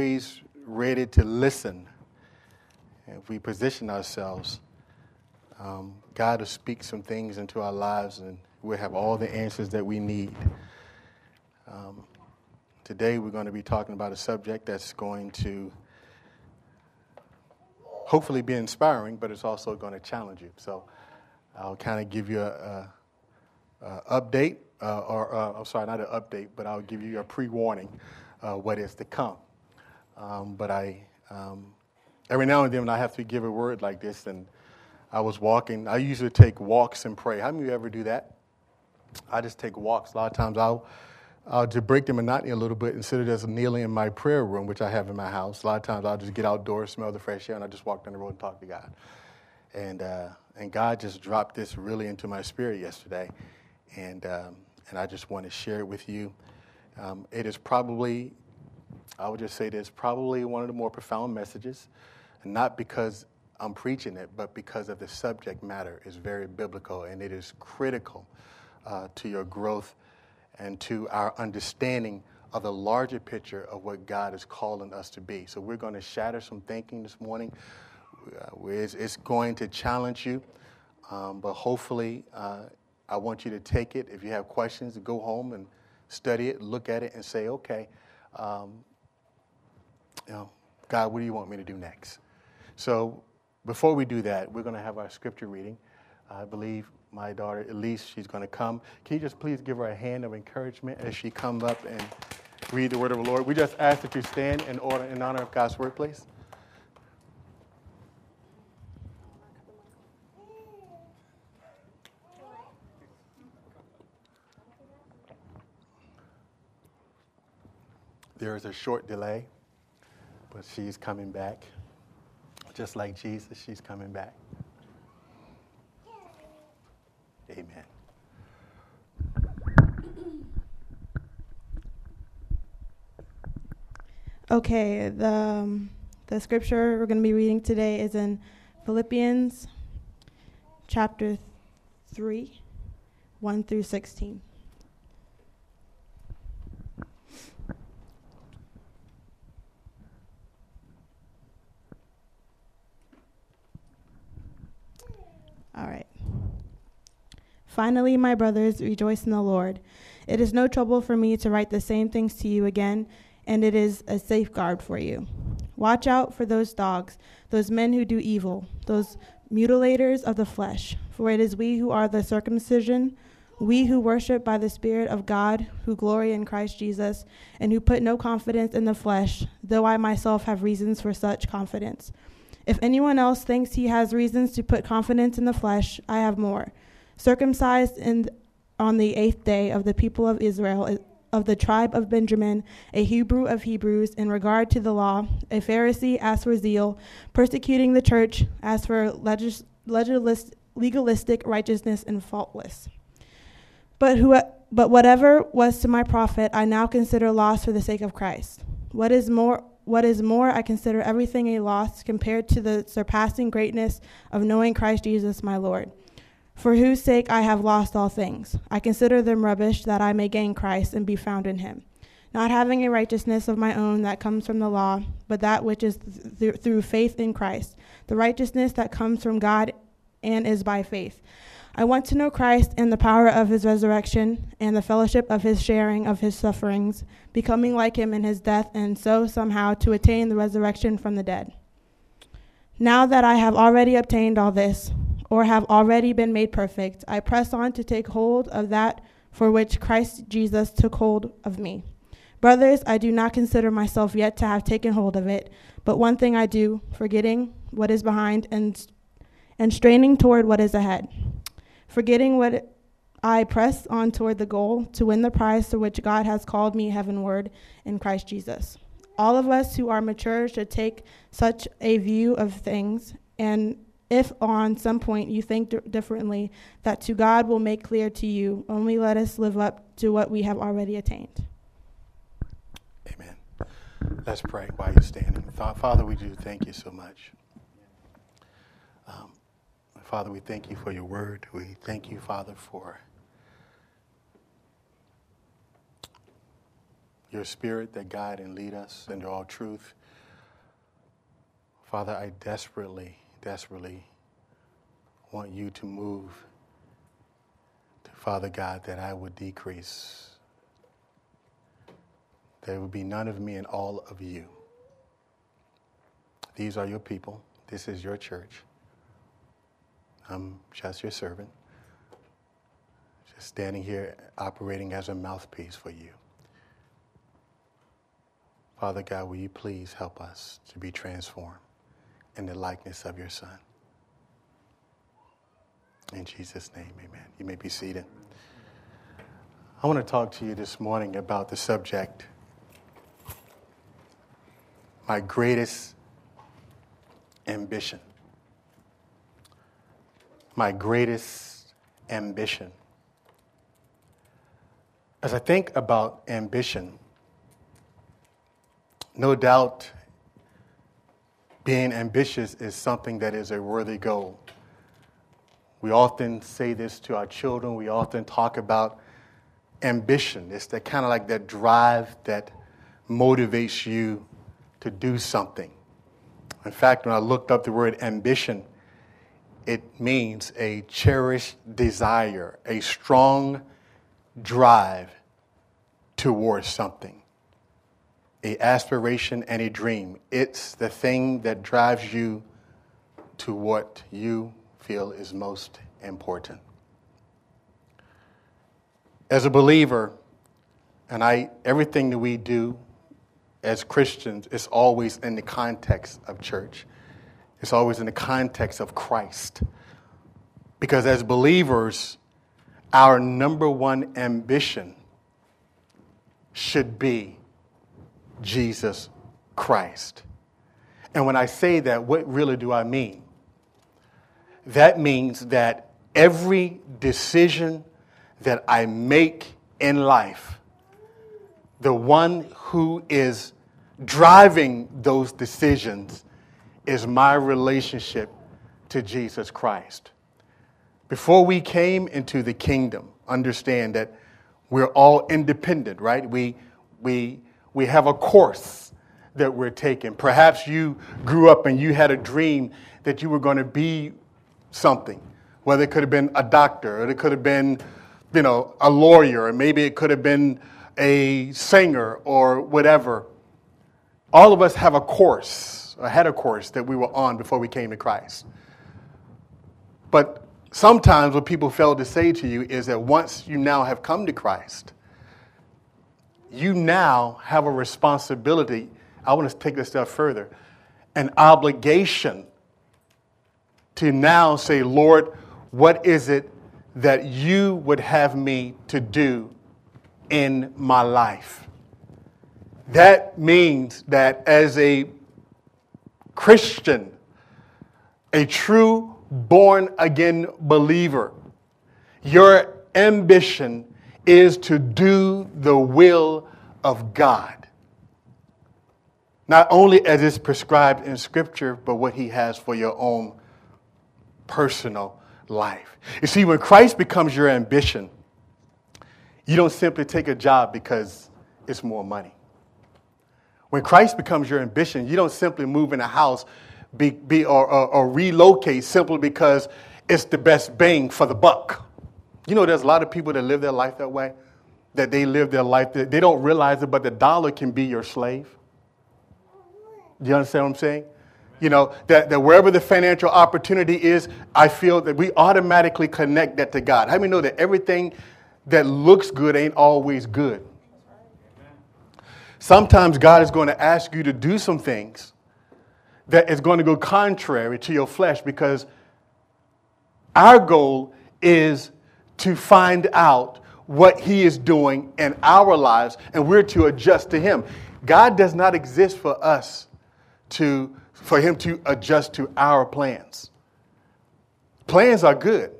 always ready to listen, if we position ourselves, um, God will speak some things into our lives and we'll have all the answers that we need. Um, today, we're going to be talking about a subject that's going to hopefully be inspiring, but it's also going to challenge you. So I'll kind of give you a, update, uh, or uh, I'm sorry, not an update, but I'll give you a pre-warning uh, what is to come. Um, but I, um, every now and then, when I have to give a word like this, and I was walking, I usually take walks and pray. How many of you ever do that? I just take walks. A lot of times I'll, I'll to break the monotony a little bit, instead of just kneeling in my prayer room, which I have in my house, a lot of times I'll just get outdoors, smell the fresh air, and I just walk down the road and talk to God. And, uh, and God just dropped this really into my spirit yesterday. And, um, and I just want to share it with you. Um, it is probably, I would just say this, probably one of the more profound messages, not because I'm preaching it, but because of the subject matter is very biblical and it is critical uh, to your growth and to our understanding of the larger picture of what God is calling us to be. So we're going to shatter some thinking this morning. Uh, it's, it's, going to challenge you, um, but hopefully, uh, I want you to take it. If you have questions, go home and study it, look at it, and say, okay, um, you know, God, what do you want me to do next? So before we do that, we're going to have our scripture reading. I believe my daughter Elise, she's going to come. Can you just please give her a hand of encouragement as she comes up and read the word of the Lord? We just ask that you stand in order in honor of God's word, There is a short delay, but she's coming back. Just like Jesus, she's coming back. Amen. Okay, the, um, the scripture we're going to be reading today is in Philippians chapter 3, 1 through 16. All right. Finally, my brothers, rejoice in the Lord. It is no trouble for me to write the same things to you again, and it is a safeguard for you. Watch out for those dogs, those men who do evil, those mutilators of the flesh, for it is we who are the circumcision, we who worship by the Spirit of God, who glory in Christ Jesus, and who put no confidence in the flesh, though I myself have reasons for such confidence. If anyone else thinks he has reasons to put confidence in the flesh, I have more circumcised in, on the eighth day of the people of Israel, eh, of the tribe of Benjamin, a Hebrew of Hebrews, in regard to the law, a Pharisee as for zeal, persecuting the church as for legis- legalistic righteousness and faultless. But, who, but whatever was to my profit, I now consider loss for the sake of Christ. What is more, what is more, I consider everything a loss compared to the surpassing greatness of knowing Christ Jesus my Lord for whose sake I have lost all things. I consider them rubbish that I may gain Christ and be found in him, not having a righteousness of my own that comes from the law, but that which is th- through faith in Christ, the righteousness that comes from God and is by faith. I want to know Christ and the power of his resurrection and the fellowship of his sharing of his sufferings, becoming like him in his death, and so somehow to attain the resurrection from the dead. Now that I have already obtained all this, or have already been made perfect. I press on to take hold of that for which Christ Jesus took hold of me. Brothers, I do not consider myself yet to have taken hold of it, but one thing I do, forgetting what is behind and, and straining toward what is ahead. Forgetting what I press on toward the goal to win the prize to which God has called me heavenward in Christ Jesus. All of us who are mature should take such a view of things and if on some point you think d- differently, that to God will make clear to you. Only let us live up to what we have already attained. Amen. Let's pray while you're standing. Father, we do thank you so much. Um, Father, we thank you for your word. We thank you, Father, for your spirit that guide and lead us into all truth. Father, I desperately, desperately want you to move to Father God that I would decrease. There would be none of me and all of you. These are your people. This is your church. I'm just your servant, just standing here operating as a mouthpiece for you. Father God, will you please help us to be transformed in the likeness of your Son? In Jesus' name, amen. You may be seated. I want to talk to you this morning about the subject my greatest ambition. My greatest ambition. As I think about ambition, no doubt being ambitious is something that is a worthy goal. We often say this to our children, we often talk about ambition. It's that kind of like that drive that motivates you to do something. In fact, when I looked up the word ambition, it means a cherished desire, a strong drive towards something, a aspiration and a dream. It's the thing that drives you to what you feel is most important. As a believer, and I everything that we do as Christians, it's always in the context of church. It's always in the context of Christ. Because as believers, our number one ambition should be Jesus Christ. And when I say that, what really do I mean? That means that every decision that I make in life, the one who is driving those decisions is my relationship to Jesus Christ. Before we came into the kingdom, understand that we're all independent, right? We, we, we have a course that we're taking. Perhaps you grew up and you had a dream that you were going to be something, whether it could have been a doctor, or it could have been, you know, a lawyer, or maybe it could have been a singer or whatever. All of us have a course, a head of course that we were on before we came to Christ. But sometimes what people fail to say to you is that once you now have come to Christ, you now have a responsibility. I want to take this step further an obligation to now say, Lord, what is it that you would have me to do in my life? That means that as a Christian, a true born again believer, your ambition is to do the will of God. Not only as it's prescribed in Scripture, but what He has for your own personal life. You see, when Christ becomes your ambition, you don't simply take a job because it's more money. When Christ becomes your ambition, you don't simply move in a house be, be, or, or, or relocate simply because it's the best bang for the buck. You know, there's a lot of people that live their life that way, that they live their life, that they don't realize it, but the dollar can be your slave. Do you understand what I'm saying? You know, that, that wherever the financial opportunity is, I feel that we automatically connect that to God. How many know that everything that looks good ain't always good? Sometimes God is going to ask you to do some things that is going to go contrary to your flesh because our goal is to find out what He is doing in our lives and we're to adjust to Him. God does not exist for us to, for Him to adjust to our plans. Plans are good.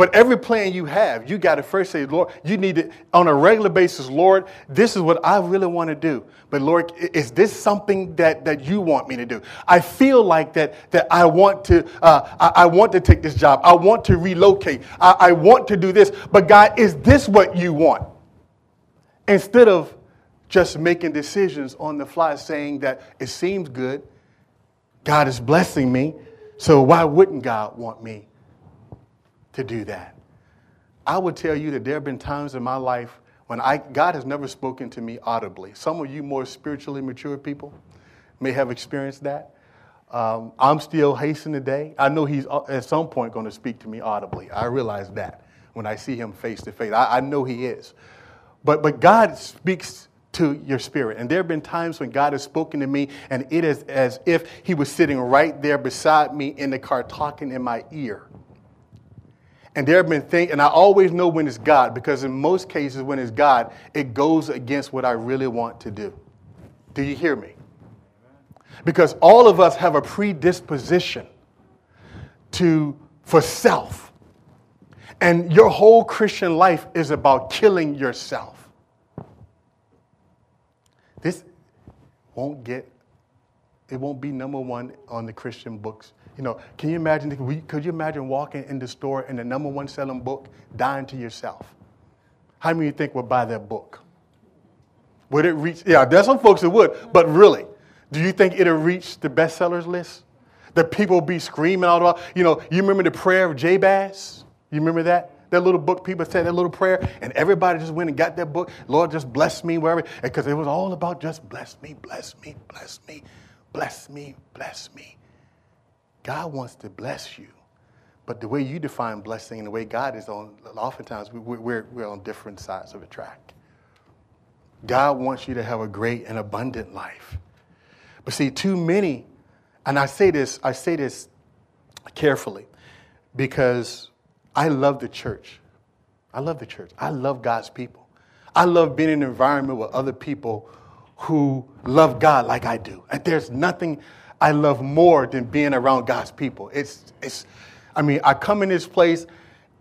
But every plan you have, you got to first say, Lord, you need to, on a regular basis, Lord, this is what I really want to do. But Lord, is this something that, that you want me to do? I feel like that, that I want to, uh, I, I, want to take this job. I want to relocate. I, I want to do this. But God, is this what you want? Instead of just making decisions on the fly saying that it seems good, God is blessing me, so why wouldn't God want me to do that? I would tell you that there have been times in my life when I, God has never spoken to me audibly. Some of you more spiritually mature people may have experienced that. Um, I'm still hastening today. I know He's uh, at some point going to speak to me audibly. I realize that when I see Him face to face. I know He is. But, but God speaks to your spirit. And there have been times when God has spoken to me, and it is as if He was sitting right there beside me in the car talking in my ear. And there have been things, and I always know when it's God, because in most cases, when it's God, it goes against what I really want to do. Do you hear me? Because all of us have a predisposition to for self. And your whole Christian life is about killing yourself. This won't get, it won't be number one on the Christian books. You know, can you imagine, could you imagine walking in the store and the number one selling book, Dying to Yourself? How many of you think would buy that book? Would it reach, yeah, there's some folks that would, but really, do you think it'll reach the bestsellers list? That people be screaming out about, you know, you remember the prayer of Jabez? You remember that? that little book, people said that little prayer, and everybody just went and got that book. Lord, just bless me wherever, because it was all about just bless me, bless me, bless me, bless me, bless me. God wants to bless you. But the way you define blessing and the way God is on, oftentimes we're, we're on different sides of the track. God wants you to have a great and abundant life. But see, too many, and I say this, I say this carefully because I love the church. I love the church. I love God's people. I love being in an environment with other people who love God like I do. And there's nothing I love more than being around God's people. It's, it's, I mean, I come in this place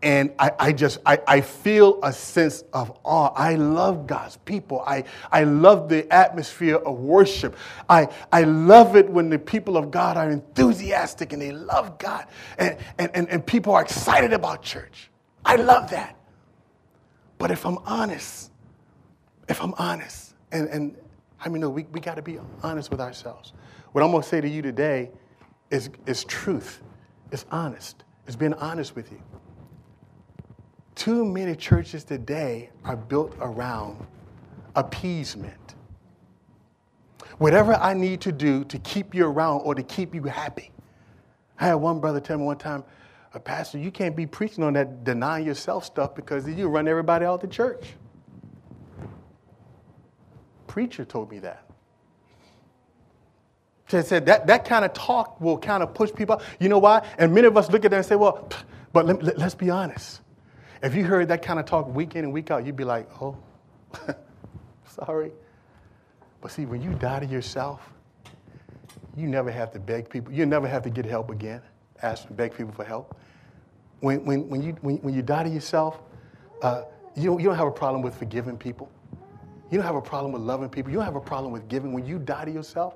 and I, I just I, I feel a sense of awe. I love god's people. I, I love the atmosphere of worship. I, I love it when the people of god are enthusiastic and they love god. And, and, and, and people are excited about church. I love that. But if i'm honest if i'm honest and, and i mean no we, we got to be honest with ourselves what i'm going to say to you today is, is truth it's honest it's being honest with you too many churches today are built around appeasement. Whatever I need to do to keep you around or to keep you happy. I had one brother tell me one time, a pastor, you can't be preaching on that denying yourself stuff because you run everybody out of the church. Preacher told me that. He said that, that kind of talk will kind of push people. You know why? And many of us look at that and say, well, but let, let's be honest. If you heard that kind of talk week in and week out, you'd be like, oh, sorry. But see, when you die to yourself, you never have to beg people. You never have to get help again, ask beg people for help. When, when, when, you, when, when you die to yourself, uh, you, don't, you don't have a problem with forgiving people. You don't have a problem with loving people. You don't have a problem with giving. When you die to yourself,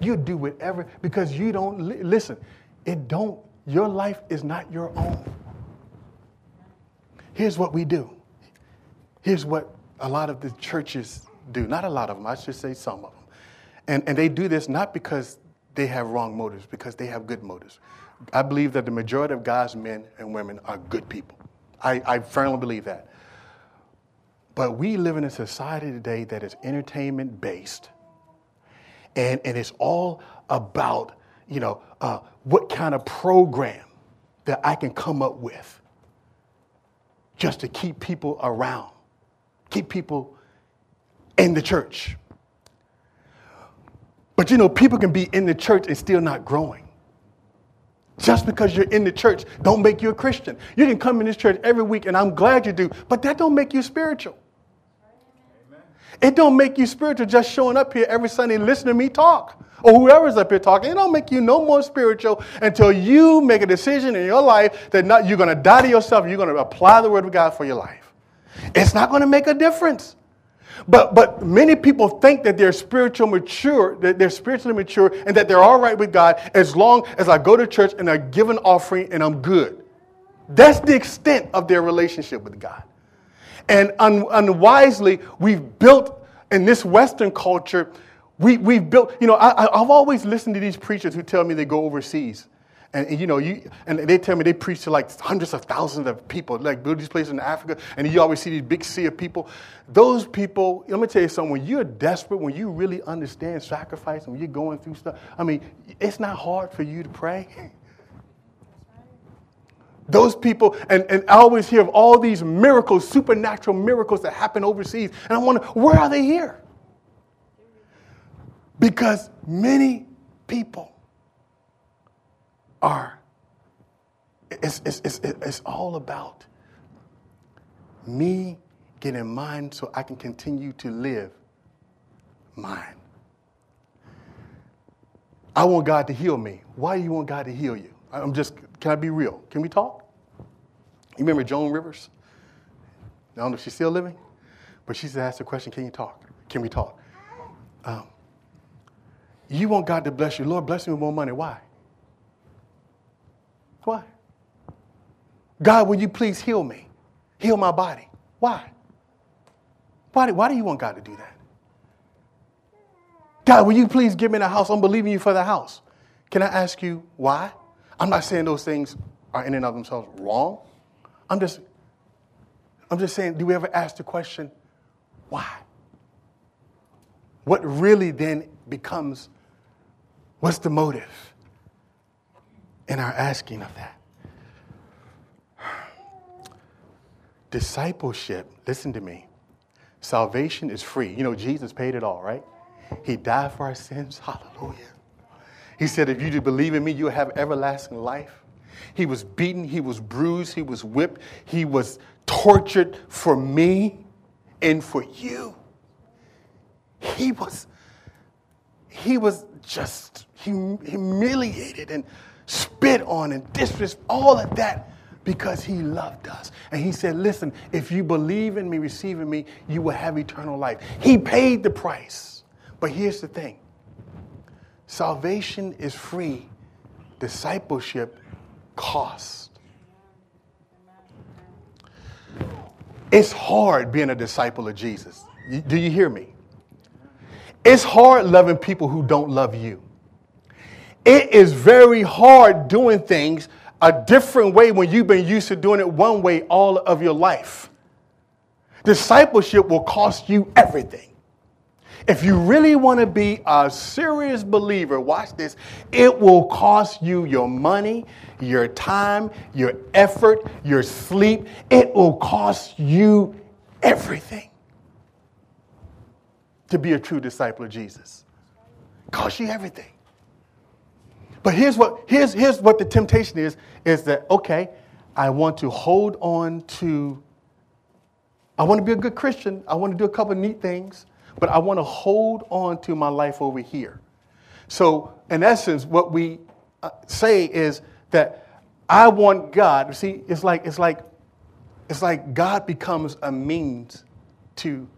you do whatever because you don't li- listen. It don't. Your life is not your own. Here's what we do. Here's what a lot of the churches do. Not a lot of them, I should say some of them. And, and they do this not because they have wrong motives, because they have good motives. I believe that the majority of God's men and women are good people. I, I firmly believe that. But we live in a society today that is entertainment based. And, and it's all about, you know, uh, what kind of program that I can come up with just to keep people around, keep people in the church. But you know, people can be in the church and still not growing. Just because you're in the church don't make you a Christian. You can come in this church every week and I'm glad you do, but that don't make you spiritual. It don't make you spiritual just showing up here every Sunday listening to me talk or whoever's up here talking, it don't make you no more spiritual until you make a decision in your life that not, you're going to die to yourself. You're going to apply the word of God for your life. It's not going to make a difference. But, but many people think that they're spiritual mature, that they're spiritually mature, and that they're all right with God as long as I go to church and I give an offering and I'm good. That's the extent of their relationship with God. And un, unwisely, we've built in this Western culture, we, we've built, you know, I, I've always listened to these preachers who tell me they go overseas. And, and, you know, you, and they tell me they preach to like hundreds of thousands of people, like build these places in Africa, and you always see these big sea of people. Those people, let me tell you something, when you're desperate, when you really understand sacrifice, when you're going through stuff, I mean, it's not hard for you to pray. Those people, and, and I always hear of all these miracles, supernatural miracles that happen overseas. And I wonder, where are they here? Because many people are, it's, it's, it's, it's all about me getting mine so I can continue to live mine. I want God to heal me. Why do you want God to heal you? I'm just, can I be real? Can we talk? You remember Joan Rivers? I don't know if she's still living, but she asked the question, can you talk? Can we talk? Um, you want God to bless you. Lord, bless me with more money. Why? Why? God, will you please heal me? Heal my body. Why? Why do, why do you want God to do that? God, will you please give me the house? I'm believing you for the house. Can I ask you why? I'm not saying those things are in and of themselves wrong. I'm just, I'm just saying, do we ever ask the question, why? What really then becomes, what's the motive in our asking of that? Discipleship, listen to me. Salvation is free. You know, Jesus paid it all, right? He died for our sins. Hallelujah. He said, if you do believe in me, you'll have everlasting life. He was beaten, he was bruised, he was whipped, he was tortured for me and for you. He was, he was just humiliated and spit on and disrespected, all of that because he loved us. And he said, Listen, if you believe in me, receive in me, you will have eternal life. He paid the price. But here's the thing salvation is free, discipleship cost. It's hard being a disciple of Jesus. Do you hear me? It's hard loving people who don't love you. It is very hard doing things a different way when you've been used to doing it one way all of your life. Discipleship will cost you everything. If you really want to be a serious believer, watch this, it will cost you your money, your time, your effort, your sleep. It will cost you everything to be a true disciple of Jesus. Cost you everything. But here's what, here's, here's what the temptation is, is that, okay, I want to hold on to, I want to be a good Christian. I want to do a couple neat things but I want to hold on to my life over here. So, in essence, what we uh, say is that I want God. See, it's like it's like it's like God becomes a means to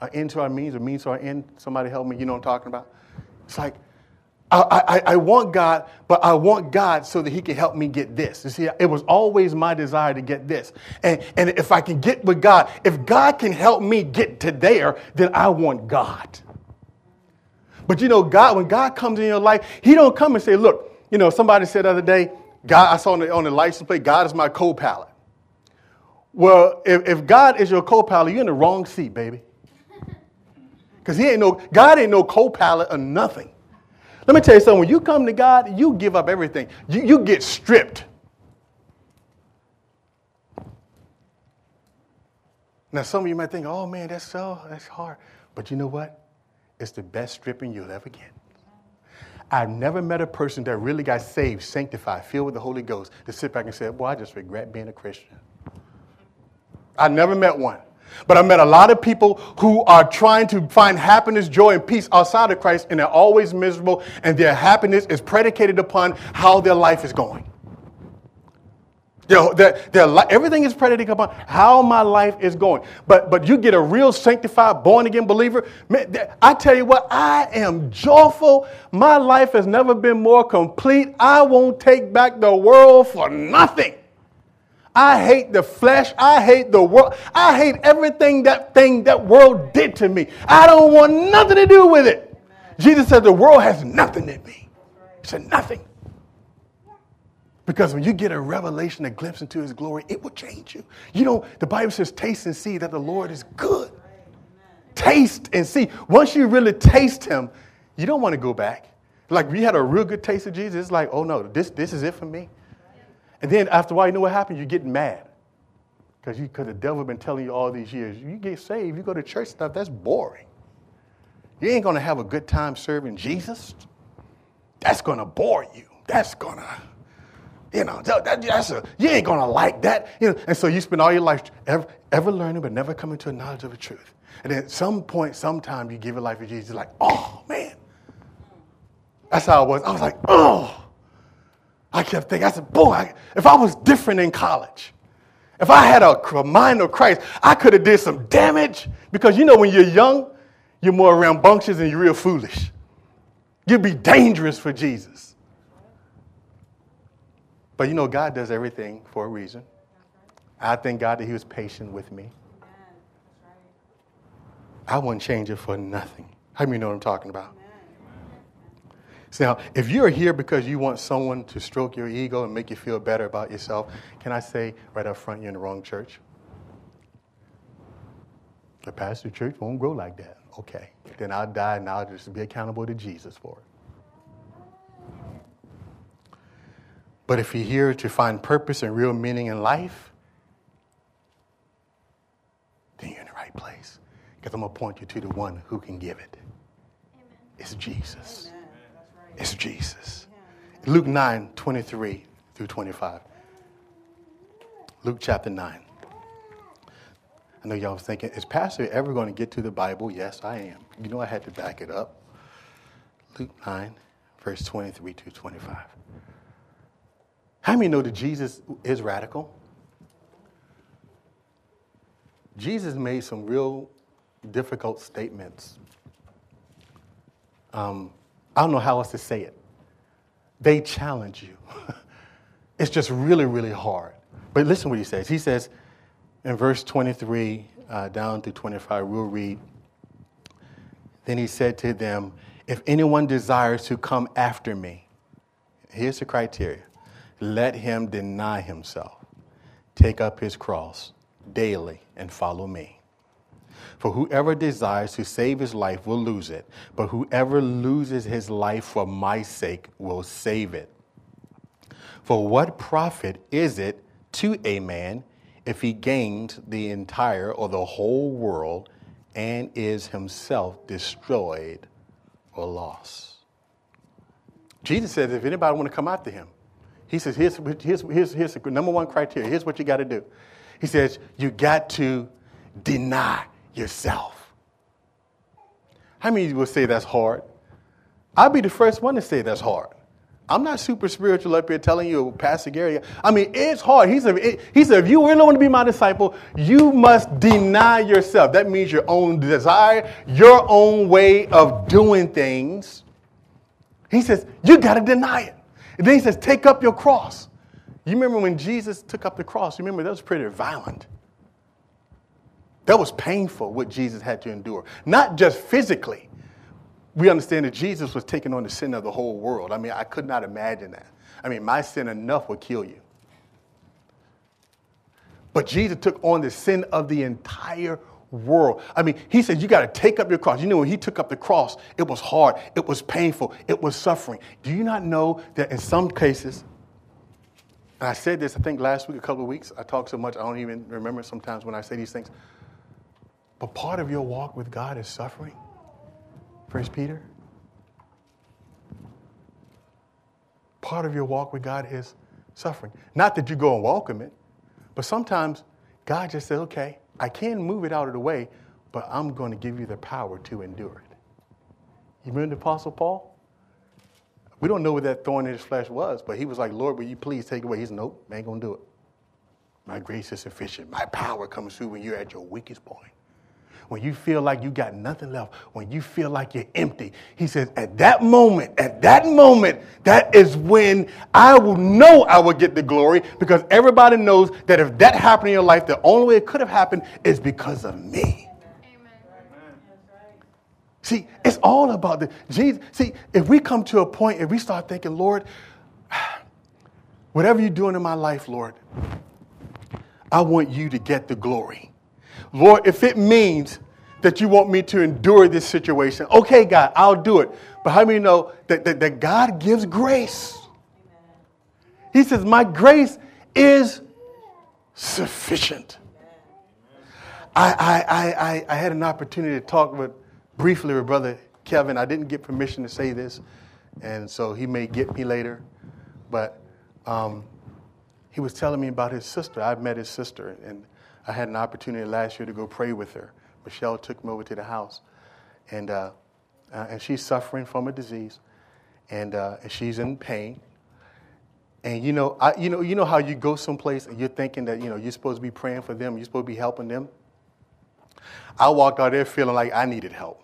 an end to our means, a means to our end. Somebody help me. You know what I'm talking about? It's like I, I, I, want God, but I want God so that He can help me get this. You see, it was always my desire to get this. And, and if I can get with God, if God can help me get to there, then I want God. But you know, God, when God comes in your life, He don't come and say, look, you know, somebody said the other day, God, I saw on the, on the license plate, God is my co-pilot. Well, if, if God is your co-pilot, you're in the wrong seat, baby. Because he ain't no, God ain't no co-pilot or nothing. Let me tell you something. When you come to God, you give up everything. You, you get stripped. Now, some of you might think, oh man, that's so that's hard. But you know what? It's the best stripping you'll ever get. I've never met a person that really got saved, sanctified, filled with the Holy Ghost, to sit back and say, Well, I just regret being a Christian. I never met one. But I met a lot of people who are trying to find happiness, joy, and peace outside of Christ, and they're always miserable, and their happiness is predicated upon how their life is going. Their, their, their, everything is predicated upon how my life is going. But, but you get a real sanctified, born again believer. Man, I tell you what, I am joyful. My life has never been more complete. I won't take back the world for nothing. I hate the flesh. I hate the world. I hate everything that thing that world did to me. I don't want nothing to do with it. Jesus said the world has nothing in me. He said nothing. Because when you get a revelation, a glimpse into his glory, it will change you. You know, the Bible says, taste and see that the Lord is good. Taste and see. Once you really taste him, you don't want to go back. Like we had a real good taste of Jesus, it's like, oh no, this, this is it for me. And then after a while, you know what happens? You get mad. Because because the devil been telling you all these years, you get saved, you go to church stuff, that's boring. You ain't gonna have a good time serving Jesus. That's gonna bore you. That's gonna you know, that, that's a, you ain't gonna like that. You know, and so you spend all your life ever, ever learning but never coming to a knowledge of the truth. And then at some point, sometime you give your life to Jesus, like, oh man. That's how I was. I was like, oh. I kept thinking, I said, boy, if I was different in college, if I had a, mind of Christ, I could have did some damage. Because you know, when you're young, you're more rambunctious and you're real foolish. You'd be dangerous for Jesus. But you know, God does everything for a reason. I thank God that He was patient with me. I wouldn't change it for nothing. How many know what I'm talking about? Now, if you're here because you want someone to stroke your ego and make you feel better about yourself, can I say right up front, you're in the wrong church? The pastor church won't grow like that. Okay. Then I'll die and I'll just be accountable to Jesus for it. But if you're here to find purpose and real meaning in life, then you're in the right place. Because I'm going to point you to the one who can give it. Amen. It's Jesus. Amen. It's Jesus. Luke 9, 23 through 25. Luke chapter 9. I know y'all was thinking, is Pastor ever going to get to the Bible? Yes, I am. You know I had to back it up. Luke 9, verse 23 to 25. How many know that Jesus is radical? Jesus made some real difficult statements. Um, I don't know how else to say it. They challenge you. it's just really, really hard. But listen what he says. He says in verse 23 uh, down to 25, we'll read. Then he said to them, If anyone desires to come after me, here's the criteria let him deny himself, take up his cross daily, and follow me. For whoever desires to save his life will lose it, but whoever loses his life for my sake will save it. For what profit is it to a man if he gains the entire or the whole world and is himself destroyed or lost? Jesus says, if anybody want to come after him, he says, here's, here's, here's, here's the number one criteria. Here's what you got to do. He says, you got to deny yourself. How many of you will say that's hard? I'll be the first one to say that's hard. I'm not super spiritual up here telling you, Pastor Gary. I mean, it's hard. He said, he said, if you really want to be my disciple, you must deny yourself. That means your own desire, your own way of doing things. He says, you got to deny it. And then he says, Take up your cross. You remember when Jesus took up the cross? You remember that was pretty violent. That was painful what Jesus had to endure. Not just physically. We understand that Jesus was taking on the sin of the whole world. I mean, I could not imagine that. I mean, my sin enough would kill you. But Jesus took on the sin of the entire world. I mean, he said, You got to take up your cross. You know, when he took up the cross, it was hard, it was painful, it was suffering. Do you not know that in some cases, and I said this, I think last week, a couple of weeks, I talked so much, I don't even remember sometimes when I say these things. But part of your walk with God is suffering. First Peter. Part of your walk with God is suffering. Not that you go and welcome it, but sometimes God just says, okay, I can move it out of the way, but I'm going to give you the power to endure it. You remember the Apostle Paul? We don't know what that thorn in his flesh was, but he was like, Lord, will you please take away? He's nope, I ain't going to do it. My grace is sufficient. My power comes through when you're at your weakest point. When you feel like you got nothing left, when you feel like you're empty, he says, at that moment, at that moment, that is when I will know I will get the glory because everybody knows that if that happened in your life, the only way it could have happened is because of me. Amen. See, it's all about the Jesus. See, if we come to a point, if we start thinking, Lord, whatever you're doing in my life, Lord, I want you to get the glory. Lord, if it means that you want me to endure this situation, okay, God, I'll do it. But how many know that, that, that God gives grace? He says, My grace is sufficient. I, I, I, I, had an opportunity to talk with briefly with Brother Kevin. I didn't get permission to say this, and so he may get me later. But um, he was telling me about his sister. I've met his sister, and I had an opportunity last year to go pray with her. Michelle took me over to the house, and uh, uh, and she's suffering from a disease, and uh, and she's in pain. And you know, I, you know, you know how you go someplace and you're thinking that you know you're supposed to be praying for them, you're supposed to be helping them. I walked out there feeling like I needed help.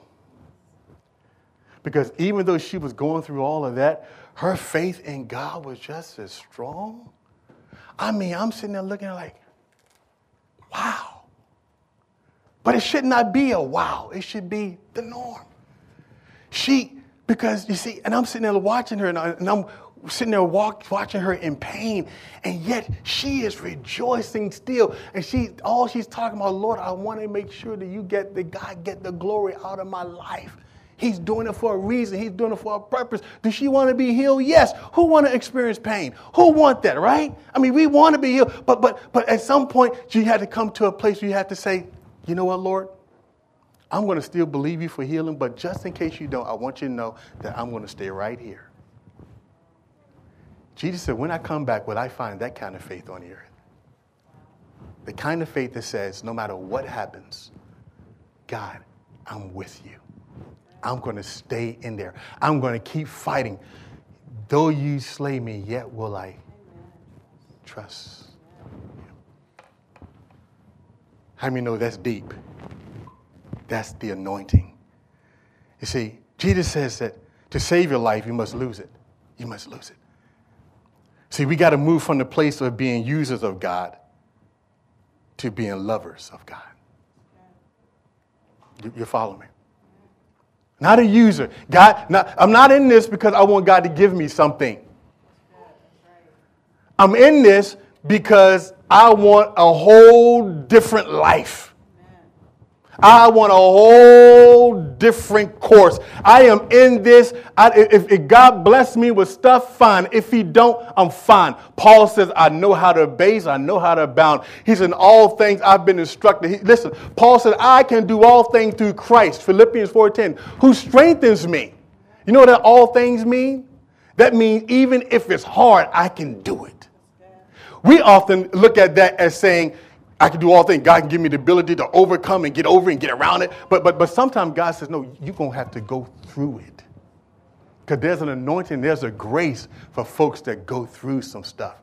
Because even though she was going through all of that, her faith in God was just as strong. I mean, I'm sitting there looking like, wow. But it should not be a wow, it should be the norm. She, because you see, and I'm sitting there watching her, and, I, am sitting there walk, watching her in pain, and yet she is rejoicing still. And she, all she's talking about, Lord, I want to make sure that you get the God get the glory out of my life. He's doing it for a reason. He's doing it for a purpose. Does she want to be healed? Yes. Who want to experience pain? Who want that, right? I mean, we want to be healed, but but but at some point you had to come to a place where you had to say, you know what, Lord? I'm going to still believe you for healing, but just in case you don't, I want you to know that I'm going to stay right here. Jesus said, When I come back, will I find that kind of faith on the earth? The kind of faith that says, no matter what happens, God, I'm with you. I'm going to stay in there. I'm going to keep fighting. Though you slay me, yet will I trust you. How many know that's deep? That's the anointing. You see, Jesus says that to save your life, you must lose it. You must lose it. See, we got to move from the place of being users of God to being lovers of God. You, you follow me? Not a user. God, not, I'm not in this because I want God to give me something. I'm in this because I want a whole different life. I want a whole different course. I am in this. I, if, if, God bless me with stuff, fine. If He don't, I'm fine. Paul says, I know how to base, I know how to abound. He's in all things I've been instructed. He, listen, Paul said, I can do all things through Christ, Philippians 4.10, who strengthens me. You know what that all things mean? That means even if it's hard, I can do it. We often look at that as saying, I can do all things. God can give me the ability to overcome and get over and get around it. But but but sometimes God says, no, you're gonna have to go through it. Because there's an anointing, there's a grace for folks that go through some stuff.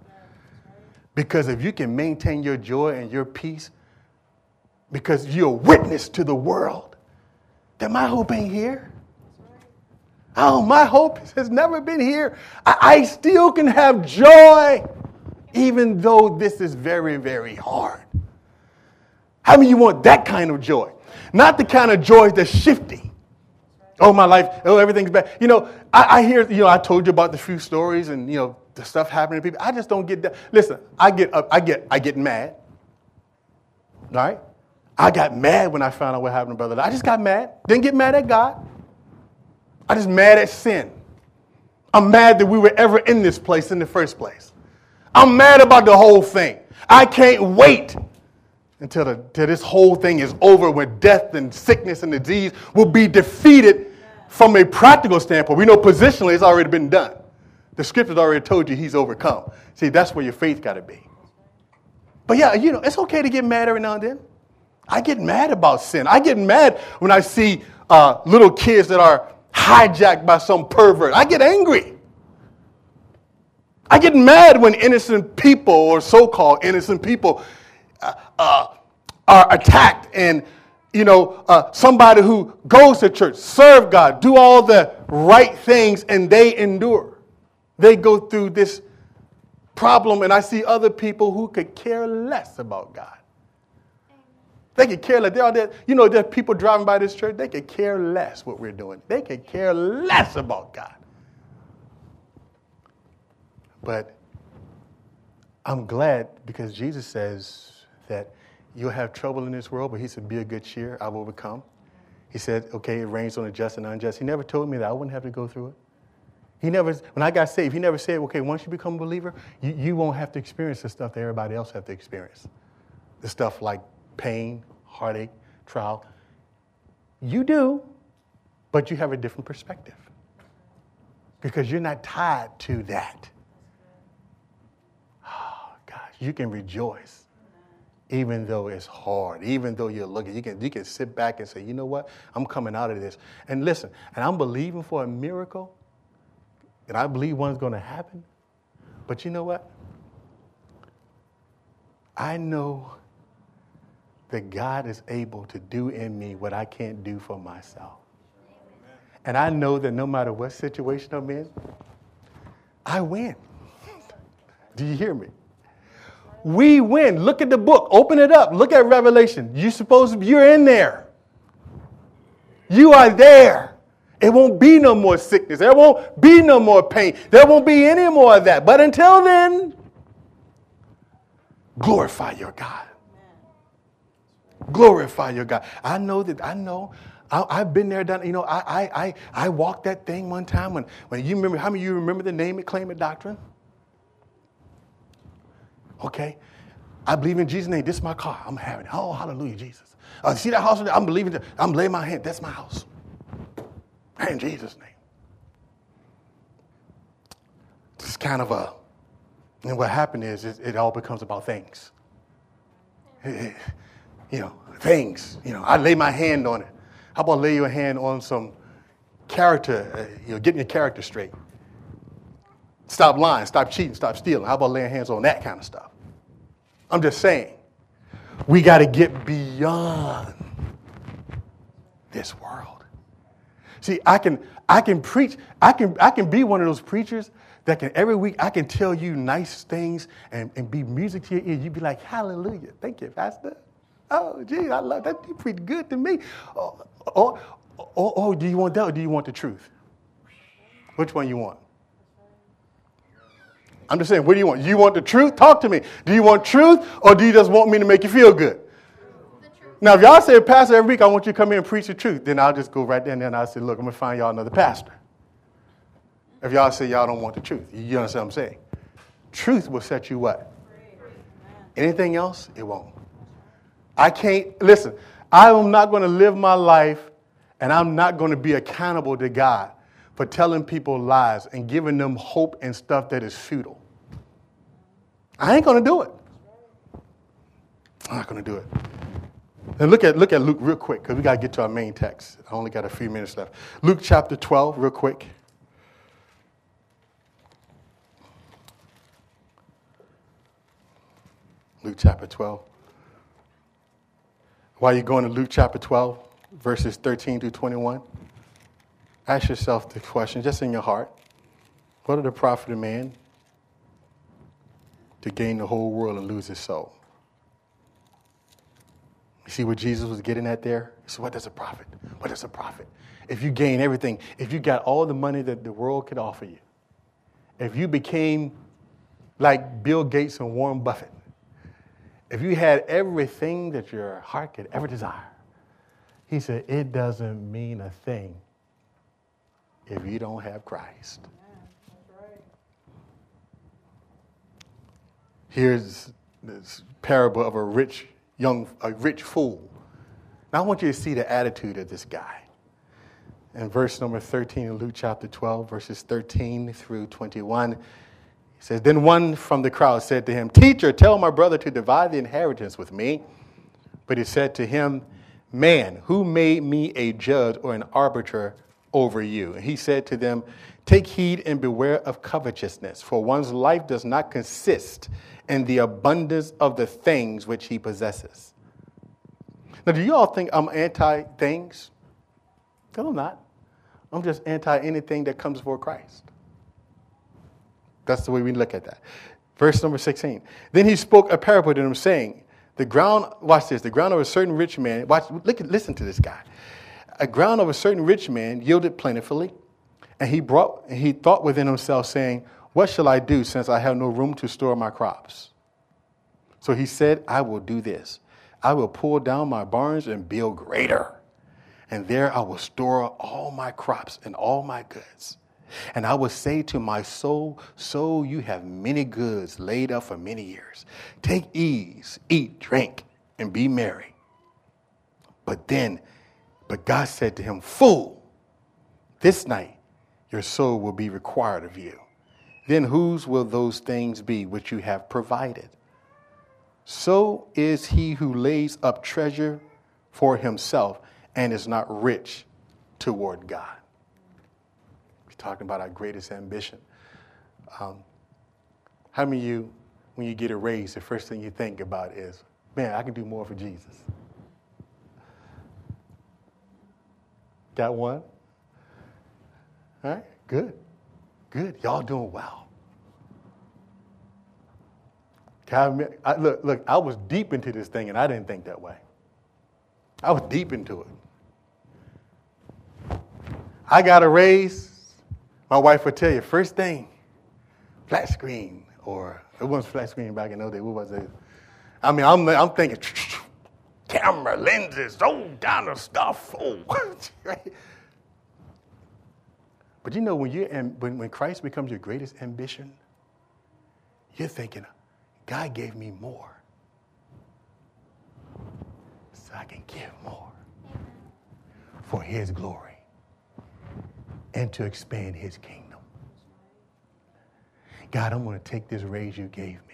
Because if you can maintain your joy and your peace, because you're a witness to the world, then my hope ain't here. Oh, my hope has never been here. I, I still can have joy, even though this is very, very hard. How many you want that kind of joy? Not the kind of joy that's shifty. Oh, my life, oh, everything's bad. You know, I, I hear, you know, I told you about the few stories and, you know, the stuff happening to people. I just don't get that. Listen, I get up, I get, I get mad. Right? I got mad when I found out what happened to Brother. I just got mad. Didn't get mad at God. I just mad at sin. I'm mad that we were ever in this place in the first place. I'm mad about the whole thing. I can't wait until, the, until this whole thing is over, when death and sickness and disease will be defeated from a practical standpoint. We know positionally it's already been done. The scriptures already told you he's overcome. See, that's where your faith got to be. But yeah, you know, it's okay to get mad every now and then. I get mad about sin. I get mad when I see uh, little kids that are hijacked by some pervert. I get angry. I get mad when innocent people, or so called innocent people, uh, are attacked and you know, uh, somebody who goes to church, serve God, do all the right things, and they endure. They go through this problem, and I see other people who could care less about God. They could care less. There are all there, you know, there are people driving by this church, they could care less what we're doing. They could care less about God. But I'm glad because Jesus says that you'll have trouble in this world, but he said, Be a good cheer, I've overcome. He said, Okay, it rains on the just and unjust. He never told me that I wouldn't have to go through it. He never, when I got saved, he never said, okay, once you become a believer, you, you won't have to experience the stuff that everybody else have to experience. The stuff like pain, heartache, trial. You do, but you have a different perspective because you're not tied to that. Oh, gosh, you can rejoice even though it's hard, even though you're looking. You can, you can sit back and say, you know what? I'm coming out of this. And listen, and I'm believing for a miracle and I believe one's going to happen. But you know what? I know that God is able to do in me what I can't do for myself. And I know that no matter what situation I'm in, I win. do you hear me? We win. Look at the book. Open it up. Look at Revelation. You suppose you're in there. You are there. It won't be no more sickness. There won't be no more pain. There won't be any more of that. But until then, glorify your God. Glorify your God. I know that, I know. I, have been there, done. You know, I, I, I, I walked that thing one time when, when you remember. How many of you remember the name it, claim it doctrine? Okay, I believe in Jesus' name. This is my car. I'm having it. Oh, hallelujah, Jesus. Uh, see that house? I'm believing. That, I'm laying my hand. That's my house. In Jesus' name. It's kind of a, and what happened is it, it all becomes about things. It, you know, things. You know, I lay my hand on it. How about lay your hand on some character, uh, you know, getting your character straight? Stop lying, stop cheating, stop stealing. How about laying hands on that kind of stuff? I'm just saying, we got to get beyond this world. See, I can, I can preach, I can, I can be one of those preachers that can every week I can tell you nice things and, and be music to your ear. You'd be like, Hallelujah. Thank you, Pastor. Oh, gee, I love that. You preach good to me. Oh, or, or, or do you want that or do you want the truth? Which one you want? I'm just saying, what do you want? You want the truth? Talk to me. Do you want truth or do you just want me to make you feel good? Now, if y'all say, Pastor, every week I want you to come in and preach the truth, then I'll just go right there and then I'll say, look, I'm going to find y'all another pastor. If y'all say y'all don't want the truth, you understand what I'm saying? Truth will set you what? Anything else, it won't. I can't, listen, I am not going to live my life and I'm not going to be accountable to God for telling people lies and giving them hope and stuff that is futile. I ain't going to do it. I'm not going to do it. And look at, look at Luke real quick, because we got to get to our main text. I only got a few minutes left. Luke chapter 12, real quick. Luke chapter 12. While you're going to Luke chapter 12, verses 13 through 21, ask yourself the question, just in your heart what did the profit of man to gain the whole world and lose his soul? You see what Jesus was getting at there? So, what does a profit? does a profit? If you gain everything, if you got all the money that the world could offer you, if you became like Bill Gates and Warren Buffett, if you had everything that your heart could ever desire, he said, it doesn't mean a thing if you don't have Christ. Here's this parable of a rich young, a rich fool. Now I want you to see the attitude of this guy. In verse number 13 in Luke chapter 12, verses 13 through 21, he says, Then one from the crowd said to him, Teacher, tell my brother to divide the inheritance with me. But he said to him, Man, who made me a judge or an arbiter over you? And he said to them, Take heed and beware of covetousness, for one's life does not consist in the abundance of the things which he possesses. Now, do you all think I'm anti things? No, I'm not. I'm just anti anything that comes before Christ. That's the way we look at that. Verse number 16. Then he spoke a parable to them, saying, The ground, watch this, the ground of a certain rich man, watch, look, listen to this guy. A ground of a certain rich man yielded plentifully, and he brought, and he thought within himself, saying, What shall I do since I have no room to store my crops? So he said, I will do this. I will pull down my barns and build greater. And there I will store all my crops and all my goods. And I will say to my soul, Soul, you have many goods laid up for many years. Take ease, eat, drink, and be merry. But then, but God said to him, Fool, this night your soul will be required of you. Then whose will those things be which you have provided? So is he who lays up treasure for himself and is not rich toward God. We're talking about our greatest ambition. Um, how many of you, when you get a raise, the first thing you think about is, man, I can do more for Jesus? Got one? All right, good. Good. Y'all doing well. I, I, look, look, I was deep into this thing and I didn't think that way. I was deep into it. I got a raise. My wife would tell you, first thing, flat screen, or it wasn't flat screen back in those days. What was it? I mean, I'm, I'm thinking, camera, lenses, oh, kind of stuff. Oh. but you know, when, you when, when Christ becomes your greatest ambition, you're thinking, God gave me more. So I can give more for His glory and to expand His kingdom. God, I'm going to take this raise you gave me.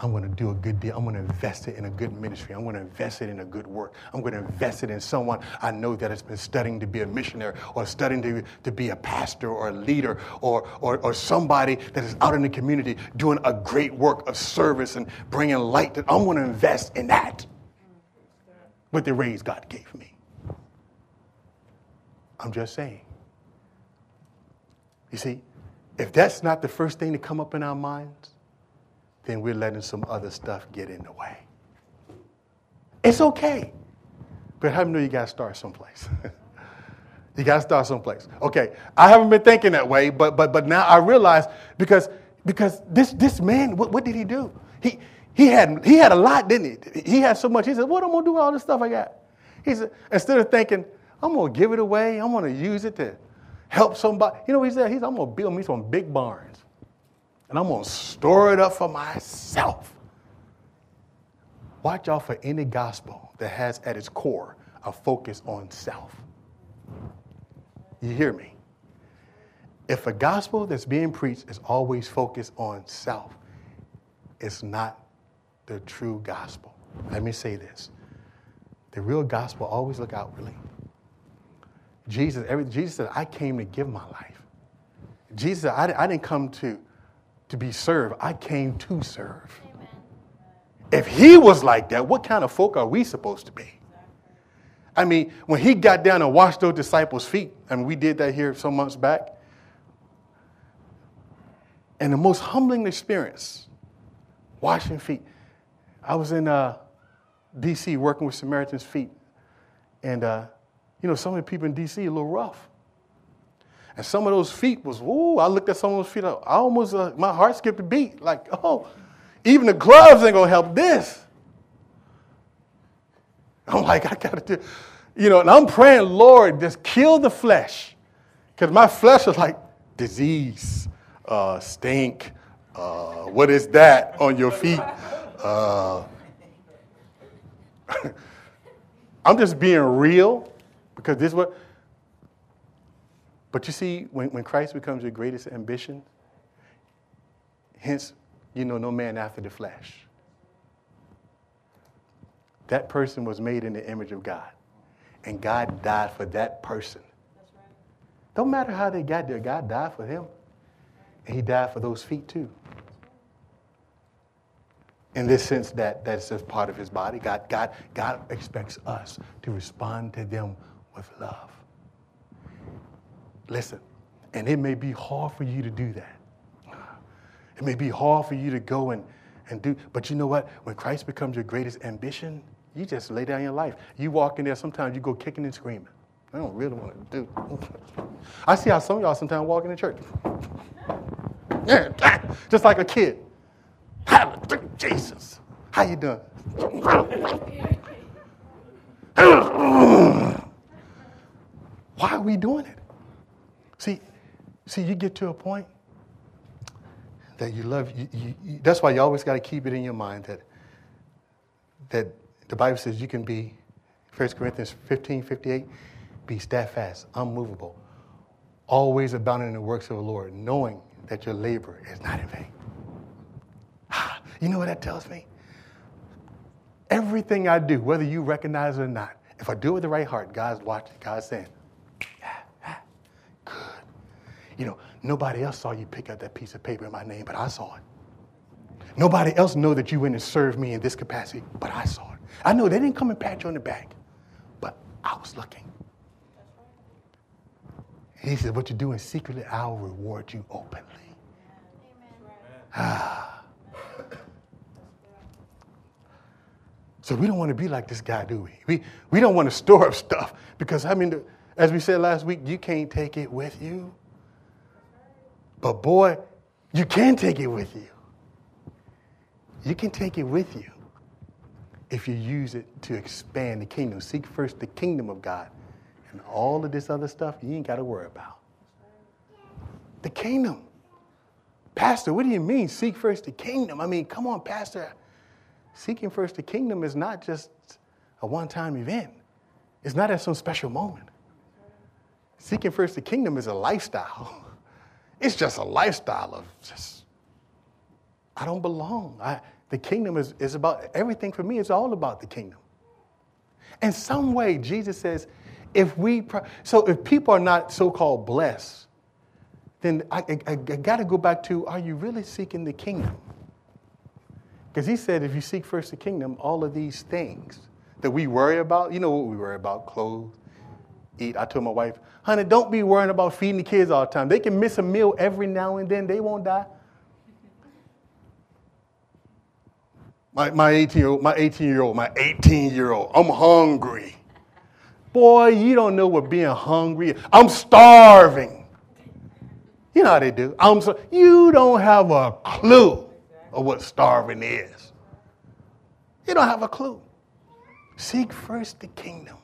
I'm going to do a good deal. I'm going to invest it in a good ministry. I'm going to invest it in a good work. I'm going to invest it in someone I know that has been studying to be a missionary or studying to, to be a pastor or a leader or, or, or somebody that is out in the community doing a great work of service and bringing light. That I'm going to invest in that with the raise God gave me. I'm just saying. You see, if that's not the first thing to come up in our minds, then we're letting some other stuff get in the way. It's okay. But how you know you got to start someplace? you got to start someplace. Okay, I haven't been thinking that way, but, but, but now I realize because, because this, this man, what, what did he do? He, he, had, he had a lot, didn't he? He had so much. He said, What am I going to do with all this stuff I got? He said, Instead of thinking, I'm going to give it away, I'm going to use it to help somebody. You know what he said? He said, I'm going to build me some big barns and I'm going to store it up for myself. Watch out for any gospel that has at its core a focus on self. You hear me? If a gospel that's being preached is always focused on self, it's not the true gospel. Let me say this. The real gospel always look outwardly. Jesus, every, Jesus said, I came to give my life. Jesus I, I didn't come to, to be served, I came to serve. Amen. If he was like that, what kind of folk are we supposed to be? I mean, when he got down and washed those disciples' feet, I mean, we did that here some months back. And the most humbling experience, washing feet. I was in uh, D.C. working with Samaritan's Feet. And uh, you know, some of the people in D.C. a little rough. And some of those feet was, ooh, I looked at some of those feet, I almost, uh, my heart skipped a beat. Like, oh, even the gloves ain't gonna help this. I'm like, I gotta do, you know, and I'm praying, Lord, just kill the flesh. Because my flesh is like disease, uh, stink, uh, what is that on your feet? Uh, I'm just being real. Because this is what. But you see, when, when Christ becomes your greatest ambition, hence, you know, no man after the flesh. That person was made in the image of God. And God died for that person. Don't matter how they got there, God died for them. And He died for those feet too. in this sense that that's just part of his body. God, God, God expects us to respond to them with love. Listen, and it may be hard for you to do that. It may be hard for you to go and, and do, but you know what? When Christ becomes your greatest ambition, you just lay down your life. You walk in there, sometimes you go kicking and screaming. I don't really want to do. I see how some of y'all sometimes walk in the church. Just like a kid. Jesus. How you doing? Why are we doing it? See, you get to a point that you love. You, you, you, that's why you always got to keep it in your mind that that the Bible says you can be. 1 Corinthians 15, 58, be steadfast, unmovable, always abounding in the works of the Lord, knowing that your labor is not in vain. You know what that tells me? Everything I do, whether you recognize it or not, if I do it with the right heart, God's watching, God's saying, good. You know, nobody else saw you pick up that piece of paper in my name, but I saw it. Nobody else know that you went and served me in this capacity, but I saw it. I know they didn't come and pat you on the back, but I was looking. he said, What you do in secretly, I'll reward you openly. Ah. So we don't want to be like this guy, do we? We, we don't want to store up stuff because, I mean, as we said last week, you can't take it with you. But boy, you can take it with you. You can take it with you if you use it to expand the kingdom. Seek first the kingdom of God. And all of this other stuff you ain't got to worry about. The kingdom. Pastor, what do you mean? Seek first the kingdom. I mean, come on, Pastor seeking first the kingdom is not just a one time event, it's not at some special moment. Seeking first the kingdom is a lifestyle. It's just a lifestyle of just, I don't belong. I, the kingdom is, is about everything for me, it's all about the kingdom. In some way, Jesus says, if we, so if people are not so called blessed, then I, I, I got to go back to are you really seeking the kingdom? Because he said, if you seek first the kingdom, all of these things that we worry about, you know what we worry about clothes, eat. I told my wife, honey, don't be worrying about feeding the kids all the time. They can miss a meal every now and then, they won't die. My, my 18 year old, my 18 year old, my 18 year old, I'm hungry. Boy, you don't know what being hungry is. I'm starving. You know how they do. I'm so, you don't have a clue of what starving is. You don't have a clue. Seek first the kingdom.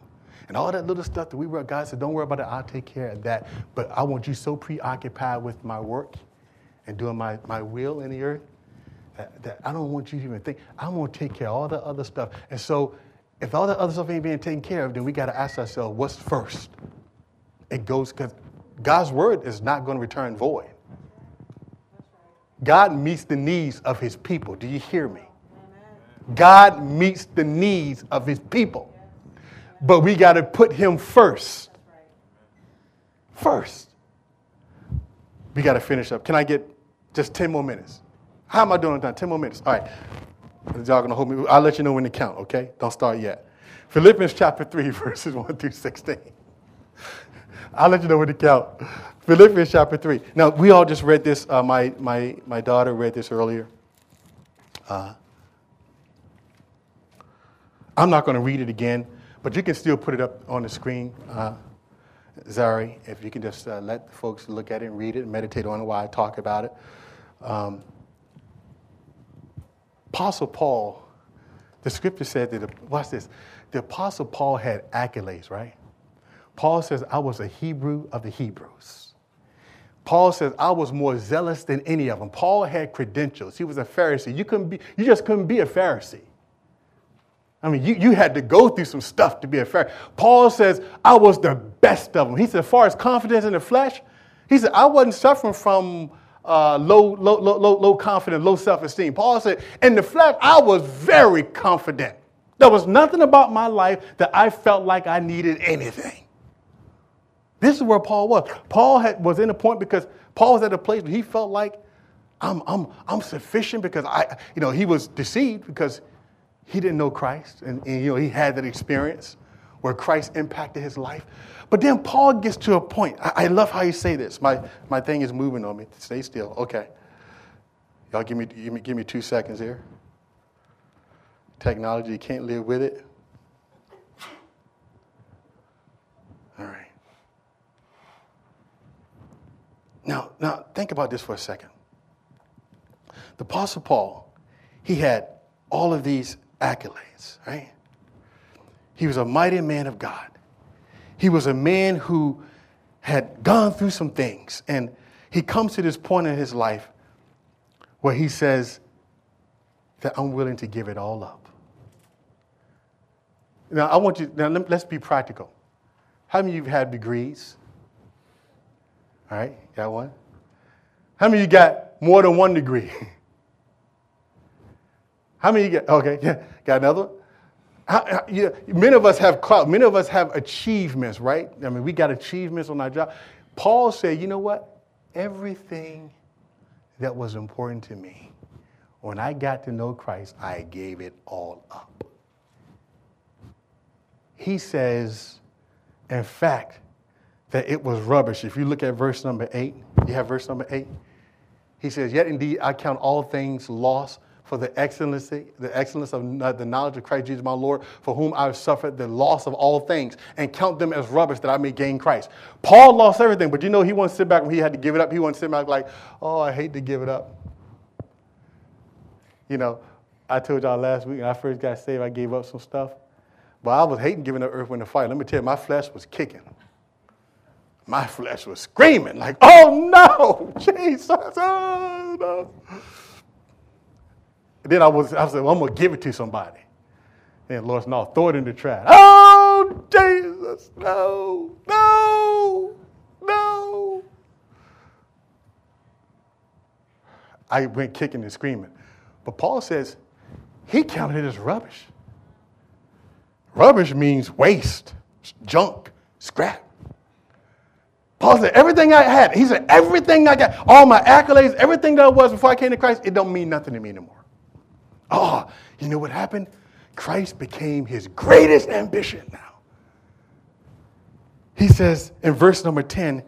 And all that little stuff that we were, God said, don't worry about it, I'll take care of that. But I want you so preoccupied with my work and doing my, my will in the earth that, that I don't want you to even think. I want to take care of all the other stuff. And so if all the other stuff ain't being taken care of, then we got to ask ourselves, what's first? It goes because God's word is not going to return void. God meets the needs of his people. Do you hear me? God meets the needs of his people. But we got to put him first. First. We got to finish up. Can I get just 10 more minutes? How am I doing time? 10 more minutes. All right. Y'all gonna hold me. I'll let you know when to count, okay? Don't start yet. Philippians chapter 3, verses 1 through 16. I'll let you know when to count. Philippians chapter 3. Now, we all just read this. Uh, my, my, my daughter read this earlier. Uh, I'm not going to read it again, but you can still put it up on the screen, uh, Zari, if you can just uh, let folks look at it and read it and meditate on it while I talk about it. Um, Apostle Paul, the scripture said that, watch this, the Apostle Paul had accolades, right? Paul says, I was a Hebrew of the Hebrews. Paul says, I was more zealous than any of them. Paul had credentials. He was a Pharisee. You, couldn't be, you just couldn't be a Pharisee. I mean, you, you had to go through some stuff to be a Pharisee. Paul says, I was the best of them. He said, as far as confidence in the flesh, he said, I wasn't suffering from uh, low, low, low, low, low confidence, low self esteem. Paul said, in the flesh, I was very confident. There was nothing about my life that I felt like I needed anything. This is where Paul was. Paul had, was in a point because Paul was at a place where he felt like I'm, I'm, I'm sufficient because I, you know, he was deceived because he didn't know Christ and, and, you know, he had that experience where Christ impacted his life. But then Paul gets to a point. I, I love how you say this. My, my thing is moving on me. Stay still. Okay. Y'all give me, give me, give me two seconds here. Technology, can't live with it. All right. Now, now think about this for a second. The Apostle Paul, he had all of these accolades, right? He was a mighty man of God. He was a man who had gone through some things. And he comes to this point in his life where he says that I'm willing to give it all up. Now, I want you, now let's be practical. How many of you have had degrees? All right, got one? How many of you got more than one degree? How many you got? Okay, yeah, got another one? How, how, many of us have clout. Many of us have achievements, right? I mean, we got achievements on our job. Paul said, you know what? Everything that was important to me, when I got to know Christ, I gave it all up. He says, in fact, that it was rubbish. If you look at verse number eight, you have verse number eight. He says, Yet indeed I count all things lost for the excellency, the excellence of the knowledge of Christ Jesus my Lord, for whom I have suffered the loss of all things, and count them as rubbish that I may gain Christ. Paul lost everything, but you know he to sit back when he had to give it up. He to sit back like, oh, I hate to give it up. You know, I told y'all last week when I first got saved, I gave up some stuff. But I was hating giving up earth, wind, and fire. Let me tell you, my flesh was kicking. My flesh was screaming like, oh no, Jesus, oh no. Then I was, I said, well, I'm going to give it to somebody. And Lord no, throw it in the trash. Oh, Jesus, no, no, no. I went kicking and screaming. But Paul says he counted it as rubbish. Rubbish means waste, junk, scrap. Paul said, everything I had, he said, everything I got, all my accolades, everything that I was before I came to Christ, it don't mean nothing to me anymore. Oh, you know what happened? Christ became his greatest ambition now. He says in verse number 10,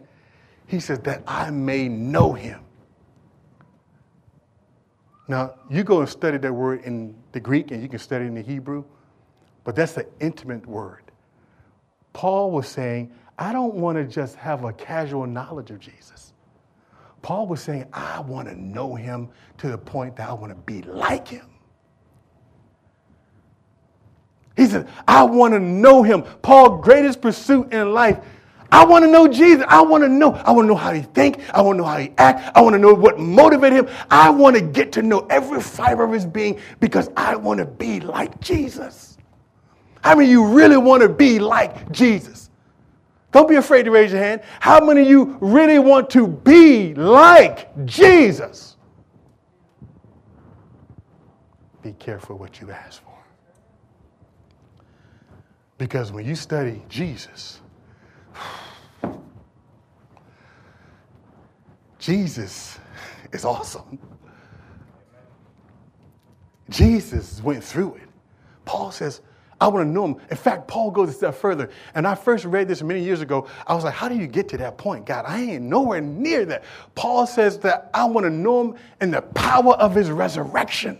he says, that I may know him. Now, you go and study that word in the Greek and you can study it in the Hebrew, but that's an intimate word. Paul was saying, I don't want to just have a casual knowledge of Jesus. Paul was saying, I want to know him to the point that I want to be like him. He said, I want to know him. Paul's greatest pursuit in life. I want to know Jesus. I want to know. I want to know how he think. I want to know how he act. I want to know what motivated him. I want to get to know every fiber of his being because I want to be like Jesus. How many of you really want to be like Jesus? Don't be afraid to raise your hand. How many of you really want to be like Jesus? Be careful what you ask for. Because when you study Jesus, Jesus is awesome. Jesus went through it. Paul says, I want to know him. In fact, Paul goes a step further. And I first read this many years ago. I was like, how do you get to that point? God, I ain't nowhere near that. Paul says that I want to know him in the power of his resurrection.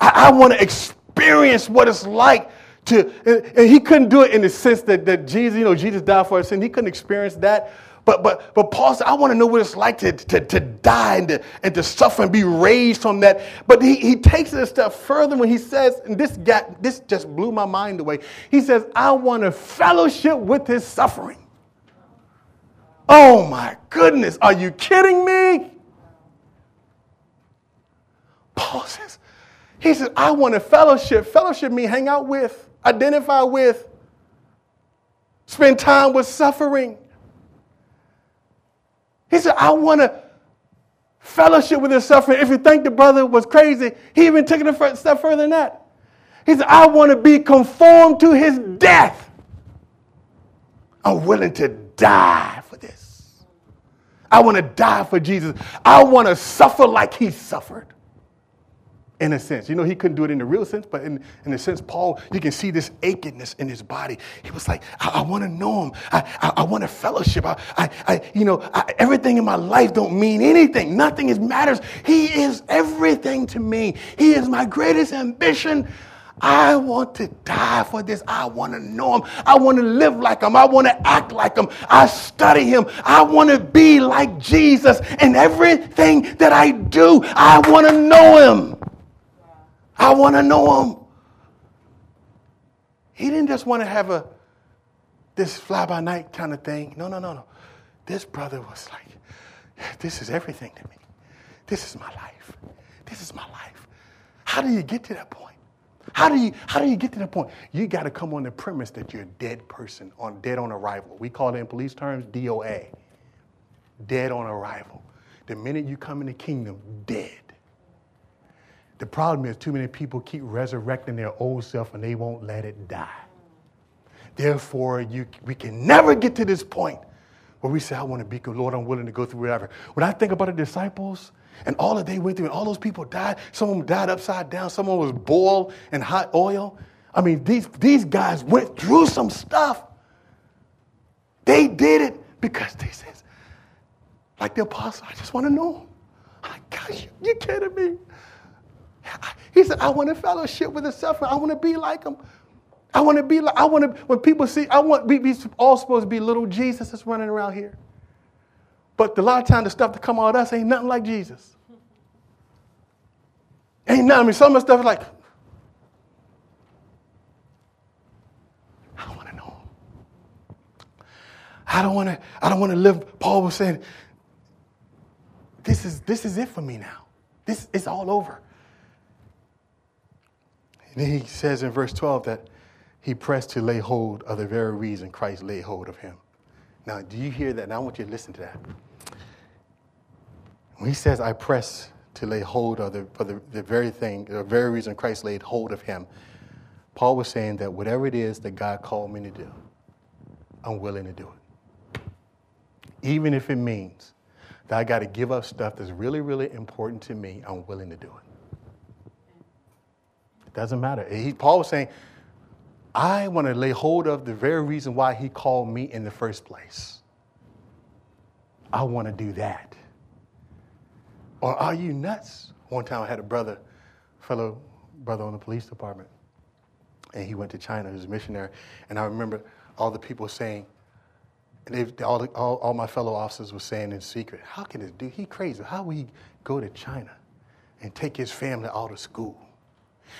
I, I want to experience experience what it's like to, and, and, he couldn't do it in the sense that, that Jesus, you know, Jesus died for our sin. He couldn't experience that. But, but, but Paul said, I want to know what it's like to, to, to die and to, and to suffer and be raised from that. But he, he takes it a step further when he says, and this, got, this just blew my mind away. He says, I want to fellowship with his suffering. Oh my goodness, are you kidding me? Paul says, he said, I want a fellowship. Fellowship means hang out with, identify with, spend time with suffering. He said, I want to fellowship with his suffering. If you think the brother was crazy, he even took it a step further than that. He said, I want to be conformed to his death. I'm willing to die for this. I want to die for Jesus. I want to suffer like he suffered. In a sense, you know, he couldn't do it in the real sense, but in, in a sense, Paul, you can see this achiness in his body. He was like, I, I want to know him. I, I, I want a fellowship. I, I, I you know, I, everything in my life don't mean anything. Nothing is matters. He is everything to me. He is my greatest ambition. I want to die for this. I want to know him. I want to live like him. I want to act like him. I study him. I want to be like Jesus. And everything that I do, I want to know him. I want to know him. He didn't just want to have a this fly by night kind of thing. No, no, no, no. This brother was like, this is everything to me. This is my life. This is my life. How do you get to that point? How do you how do you get to that point? You got to come on the premise that you're a dead person on dead on arrival. We call it in police terms DOA. Dead on arrival. The minute you come in the kingdom, dead. The problem is too many people keep resurrecting their old self and they won't let it die. Therefore, you, we can never get to this point where we say, I want to be good, Lord, I'm willing to go through whatever. When I think about the disciples and all that they went through, and all those people died, some of them died upside down, someone was boiled in hot oil. I mean, these, these guys went through some stuff. They did it because they said, like the apostle, I just want to know him. Like, gosh, you kidding me? He said, I want to fellowship with the suffering. I want to be like him. I want to be like, I want to, when people see, I want, we, we all supposed to be little Jesus that's running around here. But a lot of times the stuff that come out of us ain't nothing like Jesus. Ain't nothing. I mean, some of the stuff is like, I want to know him. I don't want to, I don't want to live. Paul was saying, this is, this is it for me now. This is all over. And then he says in verse 12 that he pressed to lay hold of the very reason Christ laid hold of him. Now, do you hear that? Now, I want you to listen to that. When he says, I press to lay hold of the, for the, the very thing, the very reason Christ laid hold of him, Paul was saying that whatever it is that God called me to do, I'm willing to do it. Even if it means that I got to give up stuff that's really, really important to me, I'm willing to do it. It doesn't matter. He, Paul was saying, I want to lay hold of the very reason why he called me in the first place. I want to do that. Or are you nuts? One time I had a brother, fellow brother on the police department, and he went to China. He was a missionary. And I remember all the people saying, all, the, all, all, my fellow officers were saying in secret, how can this dude, he crazy. How will he go to China and take his family out of school?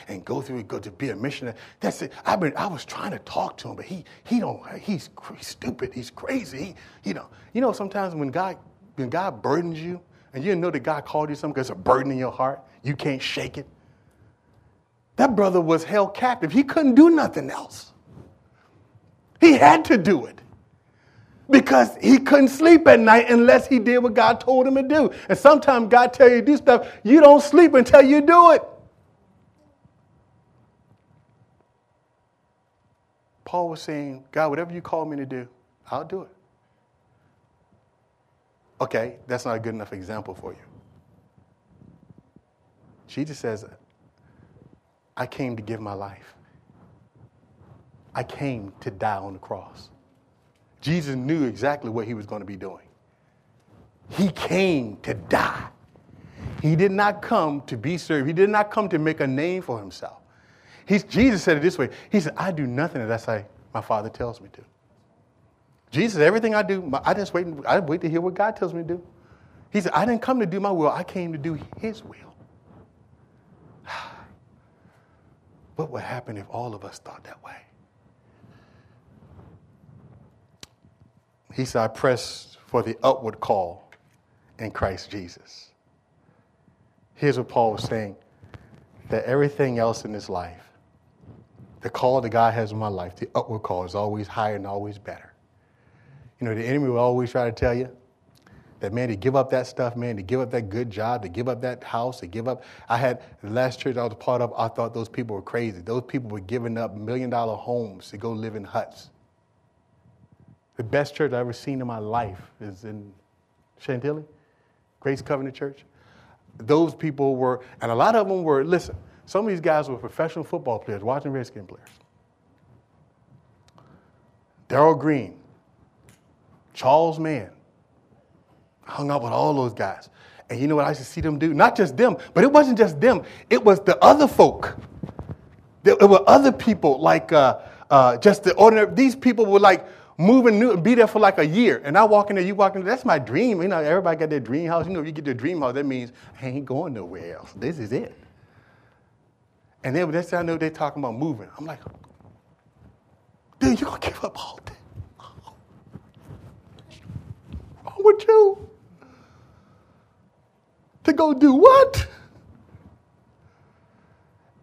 And go through it, go to be a missionary. That's it. I've been I was trying to talk to him, but he he don't he's, he's stupid. He's crazy. He, you know you know sometimes when God when God burdens you and you know that God called you something because it's a burden in your heart, you can't shake it. That brother was held captive. He couldn't do nothing else. He had to do it because he couldn't sleep at night unless he did what God told him to do. And sometimes God tell you to do stuff, you don't sleep until you do it. Paul was saying, God, whatever you call me to do, I'll do it. Okay, that's not a good enough example for you. Jesus says, I came to give my life. I came to die on the cross. Jesus knew exactly what he was going to be doing. He came to die. He did not come to be served. He did not come to make a name for himself. He's, Jesus said it this way He said, I do nothing unless I, my Father tells me to. Jesus, everything I do, I just wait, I wait to hear what God tells me to do. He said, I didn't come to do my will, I came to do His will. what would happen if all of us thought that way? He said, I press for the upward call in Christ Jesus. Here's what Paul was saying that everything else in this life the call that God has in my life, the upward call, is always higher and always better. You know, the enemy will always try to tell you that, man, to give up that stuff, man, to give up that good job, to give up that house, to give up. I had the last church I was part of, I thought those people were crazy. Those people were giving up million dollar homes to go live in huts. The best church I've ever seen in my life is in Chantilly, Grace Covenant Church. Those people were, and a lot of them were, listen, some of these guys were professional football players, Washington Redskin players. Darrell Green, Charles Mann, hung out with all those guys. And you know what I used to see them do? Not just them, but it wasn't just them, it was the other folk. There were other people, like uh, uh, just the ordinary, these people were like moving new be there for like a year. And I walk in there, you walk in there, that's my dream. You know, everybody got their dream house. You know, you get your dream house, that means I ain't going nowhere else. This is it. And then that's I know they're talking about moving. I'm like, dude, you're gonna give up all that? What's with you? To go do what?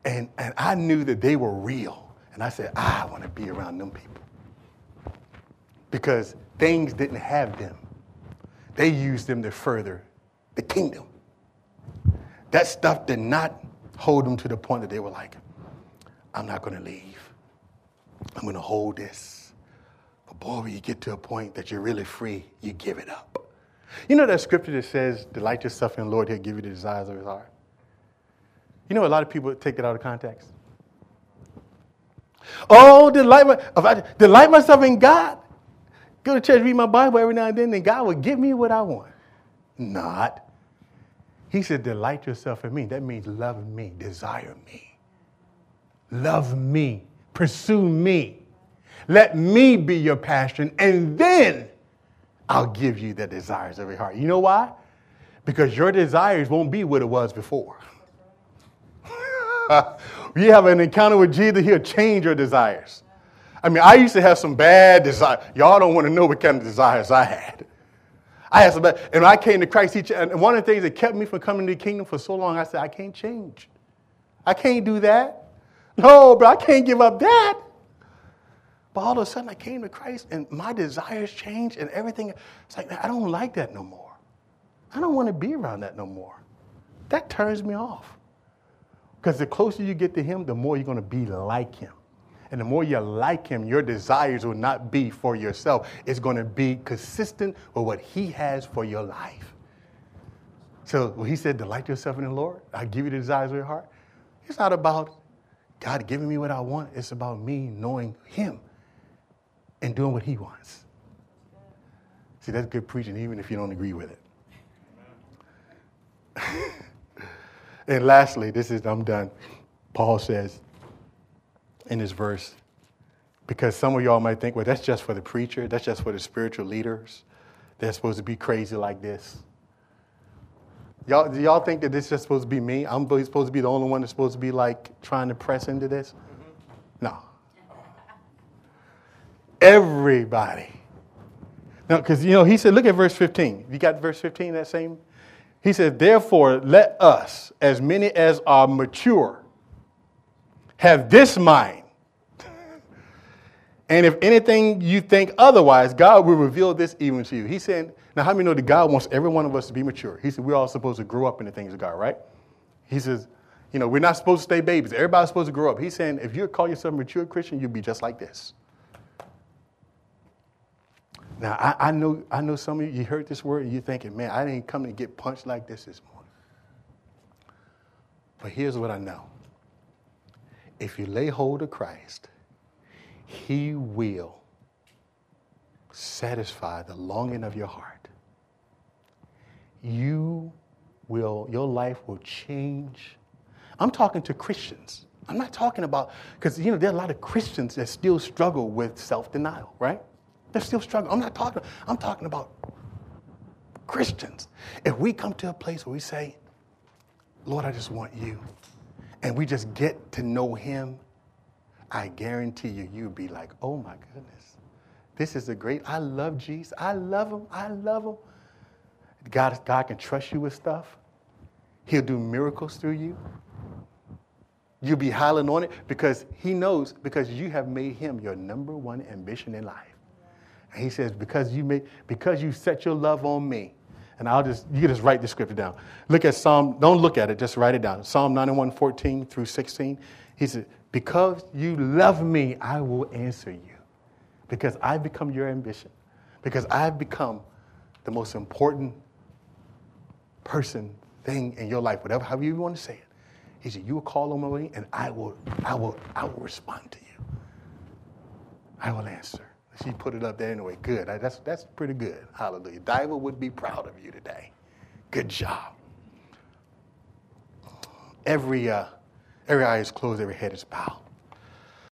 And, and I knew that they were real. And I said, I want to be around them people. Because things didn't have them, they used them to further the kingdom. That stuff did not hold them to the point that they were like, I'm not going to leave. I'm going to hold this. But boy, when you get to a point that you're really free, you give it up. You know that scripture that says, Delight yourself in the Lord, He'll give you the desires of His heart? You know, a lot of people take that out of context. Oh, delight, my, delight myself in God. Go to church, read my Bible every now and then, and God will give me what I want. Not. He said, Delight yourself in me. That means love me, desire me. Love me, pursue me. Let me be your passion, and then I'll give you the desires of your heart. You know why? Because your desires won't be what it was before. you have an encounter with Jesus, he'll change your desires. I mean, I used to have some bad desires. Y'all don't want to know what kind of desires I had. I had some and I came to Christ, he, and one of the things that kept me from coming to the kingdom for so long, I said, I can't change. I can't do that. No, but I can't give up that. But all of a sudden, I came to Christ, and my desires changed, and everything. It's like, I don't like that no more. I don't want to be around that no more. That turns me off. Because the closer you get to Him, the more you're going to be like Him. And the more you like Him, your desires will not be for yourself. It's going to be consistent with what He has for your life. So when He said, Delight yourself in the Lord, I give you the desires of your heart, it's not about God giving me what I want. It's about me knowing Him and doing what He wants. See, that's good preaching, even if you don't agree with it. And lastly, this is, I'm done. Paul says in this verse, because some of y'all might think, well, that's just for the preacher, that's just for the spiritual leaders. They're supposed to be crazy like this. Y'all, do y'all think that this is just supposed to be me? I'm supposed to be the only one that's supposed to be like trying to press into this? Mm-hmm. No. Everybody. No, because, you know, he said, look at verse 15. You got verse 15, that same he said, Therefore, let us, as many as are mature, have this mind. And if anything you think otherwise, God will reveal this even to you. He said, Now, how many know that God wants every one of us to be mature? He said, We're all supposed to grow up in the things of God, right? He says, You know, we're not supposed to stay babies. Everybody's supposed to grow up. He's saying, If you call yourself a mature Christian, you'll be just like this. Now, I, I, know, I know some of you, you heard this word and you're thinking, man, I didn't come to get punched like this this morning. But here's what I know if you lay hold of Christ, He will satisfy the longing of your heart. You will, your life will change. I'm talking to Christians. I'm not talking about, because, you know, there are a lot of Christians that still struggle with self denial, right? They're still struggling. I'm not talking, I'm talking about Christians. If we come to a place where we say, Lord, I just want you, and we just get to know him, I guarantee you, you'll be like, oh my goodness, this is a great, I love Jesus. I love him. I love him. God, God can trust you with stuff. He'll do miracles through you. You'll be highly anointed because he knows, because you have made him your number one ambition in life. And he says, because you made, because you set your love on me. And I'll just, you just write the scripture down. Look at Psalm, don't look at it, just write it down. Psalm 91, 14 through 16. He said, because you love me, I will answer you. Because I've become your ambition. Because I've become the most important person, thing in your life, whatever, however you want to say it. He said, You will call on me and I will, I will, I will respond to you. I will answer. She put it up there anyway. Good. That's, that's pretty good. Hallelujah. Diva would be proud of you today. Good job. Every, uh, every eye is closed, every head is bowed.